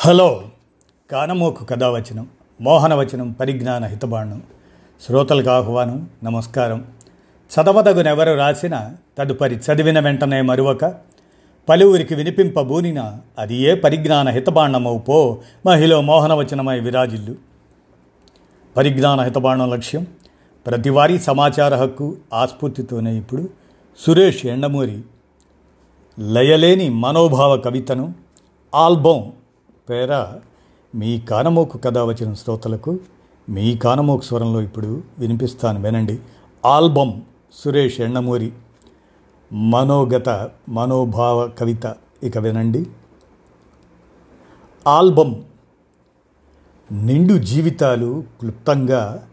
Hello. కానమోకు కథావచనం మోహనవచనం పరిజ్ఞాన హితబాణం శ్రోతలకు ఆహ్వానం నమస్కారం. చదవదగునెవరు రాసిన తదుపరి చదివిన వెంటనే మరువక పలువురికి వినిపింపబూనిన అది ఏ పరిజ్ఞాన హితబాణమవు పో మహిళ మోహనవచనమై విరాజిల్లు. పరిజ్ఞాన హితబాణం లక్ష్యం ప్రతివారీ సమాచార హక్కు ఆస్ఫూర్తితోనే ఇప్పుడు సురేష్ ఎండమూరి. లయలేని మనోభావ కవితను ఆల్బం పేర మీ కానమోకు కథ వచ్చిన శ్రోతలకు మీ కానమోకు స్వరంలో ఇప్పుడు వినిపిస్తాను వినండి. ఆల్బం సురేష్ ఎండమూరి మనోగత మనోభావ కవిత. ఇక వినండి. ఆల్బం నిండు జీవితాలు క్లుప్తంగా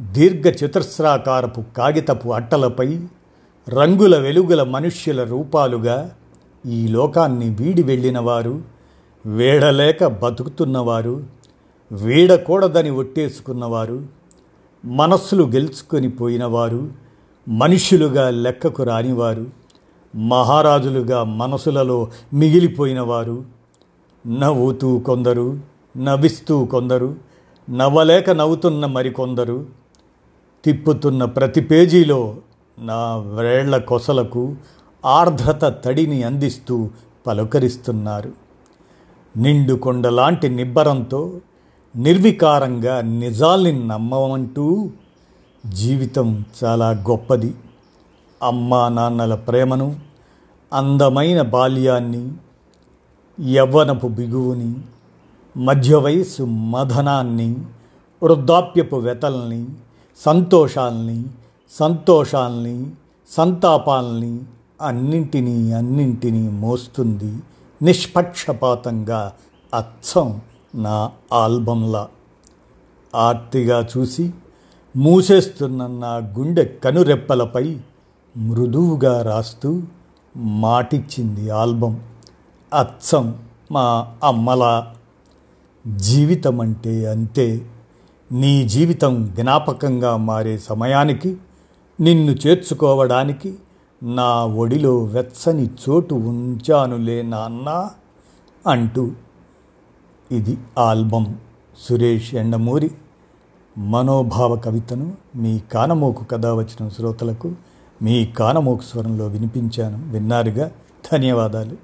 దీర్ఘ చతురస్రాకారపు కాగితపు అట్టలపై రంగుల వెలుగుల మనుష్యుల రూపాలుగా ఈ లోకాన్ని వీడి వెళ్ళినవారు వేడలేక బతుకుతున్నవారు వీడకూడదని ఒట్టేసుకున్నవారు మనస్సులు గెలుచుకొని పోయినవారు మనుషులుగా లెక్కకు రానివారు మహారాజులుగా మనసులలో మిగిలిపోయినవారు నవ్వుతూ కొందరు నవ్విస్తూ కొందరు నవ్వలేక నవ్వుతున్న మరికొందరు తిప్పుతున్న ప్రతి పేజీలో నా వేళ్ళ కొసలకు ఆర్ద్రత తడిని అందిస్తూ పలుకరిస్తున్నారు. నిండు కొండలాంటి నిబ్బరంతో నిర్వికారంగా నిజాల్ని నమ్మమంటూ జీవితం చాలా గొప్పది. అమ్మా నాన్నల ప్రేమను అందమైన బాల్యాన్ని యవ్వనపు బిగువుని మధ్య వయస్సు మధనాన్ని వృద్ధాప్యపు వెతల్ని సంతోషాల్ని సంతోషాల్ని సంతాపాల్ని అన్నింటినీ అన్నింటినీ మోస్తుంది నిష్పక్షపాతంగా అచ్చం నా ఆల్బంలా. ఆర్తిగా చూసి మూసేస్తున్న నా గుండె కనురెప్పలపై మృదువుగా రాస్తూ మాటిచ్చింది ఆల్బం. అచ్చం మా అమ్మలా. జీవితం అంటే అంతే. నీ జీవితం జ్ఞాపకంగా మారే సమయానికి నిన్ను చేర్చుకోవడానికి నా ఒడిలో వెచ్చని చోటు ఉంచానులే నాన్న అంటూ ఇది ఆల్బం సురేష్ ఎండమూరి మనోభావ కవితను మీ కానమోకు కథ వచ్చిన శ్రోతలకు మీ కానమోకు స్వరంలో వినిపించాను. విన్నారుగా? ధన్యవాదాలు.